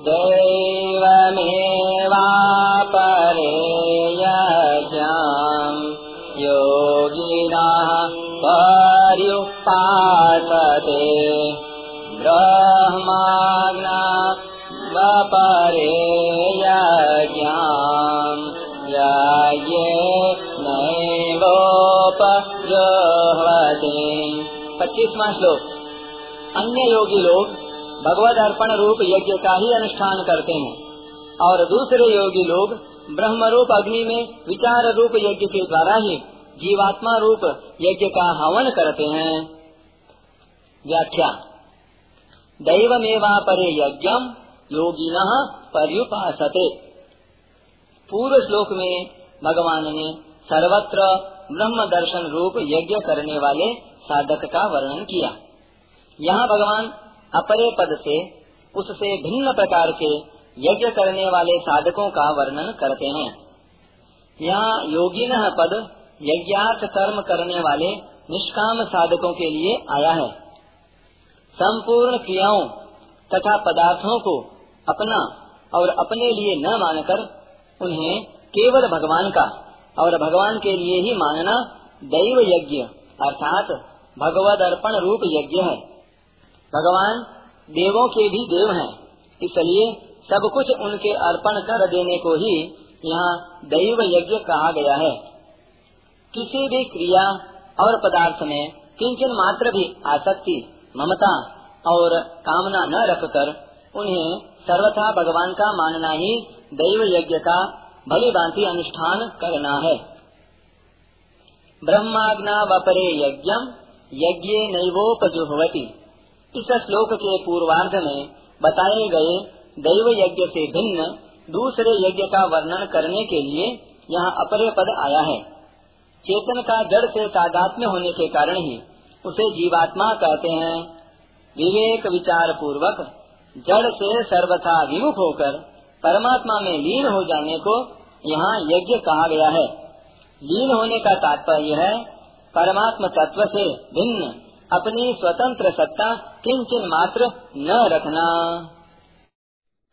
दैवमेवापरे यज्ञाम् योगिनः यज्ञाम् यज्ञे नैवोपजोहते पच्चीसवा श्लोक। अन्य योगी लोग भगवत अर्पण रूप यज्ञ का ही अनुष्ठान करते हैं। और दूसरे योगी लोग ब्रह्म रूप अग्नि में विचार रूप यज्ञ के द्वारा ही जीवात्मा रूप यज्ञ का हवन करते हैं। व्याख्या। दैवमेवा परे यज्ञम योगिन पर्युपासते। पूर्व श्लोक में भगवान ने सर्वत्र ब्रह्म दर्शन रूप यज्ञ करने वाले साधक का वर्णन किया। यहाँ भगवान अपरे पद से, उससे भिन्न प्रकार के यज्ञ करने वाले साधकों का वर्णन करते हैं। यहाँ योगी पद यज्ञार्थ कर्म करने वाले निष्काम साधकों के लिए आया है। संपूर्ण क्रियाओं तथा पदार्थों को अपना और अपने लिए न मानकर उन्हें केवल भगवान का और भगवान के लिए ही मानना दैव यज्ञ, अर्थात भगवद अर्पण रूप यज्ञ है। भगवान देवों के भी देव हैं। इसलिए सब कुछ उनके अर्पण कर देने को ही यहाँ दैव यज्ञ कहा गया है। किसी भी क्रिया और पदार्थ में किंचन मात्र भी आसक्ति, ममता और कामना न रखकर उन्हें सर्वथा भगवान का मानना ही दैव यज्ञ का भली भांति अनुष्ठान करना है। ब्रह्माग्ना वपरे यज्ञ यज्ञ नैवोपजुहवती। इस श्लोक के पूर्वार्ध में बताए गए दैव यज्ञ से भिन्न दूसरे यज्ञ का वर्णन करने के लिए यहाँ अपरे पद आया है। चेतन का जड़ से तादात्म्य होने के कारण ही उसे जीवात्मा कहते हैं। विवेक विचार पूर्वक जड़ से सर्वथा विमुख होकर परमात्मा में लीन हो जाने को यहाँ यज्ञ कहा गया है। लीन होने का तात्पर्य है, परमात्मा तत्व से भिन्न अपनी स्वतंत्र सत्ता किंचन मात्र न रखना।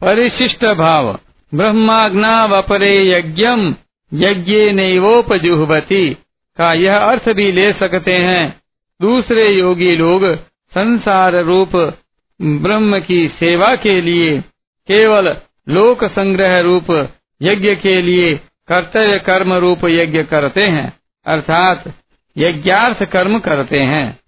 परिशिष्ट भाव ब्रह्माग्ना वपरे यज्ञम यज्ञ नैवोपजुहवती। का यह अर्थ भी ले सकते हैं, दूसरे योगी लोग संसार रूप, ब्रह्म की सेवा के लिए, केवल लोक संग्रह रूप यज्ञ के लिए कर्तव्य कर्म रूप यज्ञ करते हैं, अर्थात यज्ञार्थ कर्म करते हैं।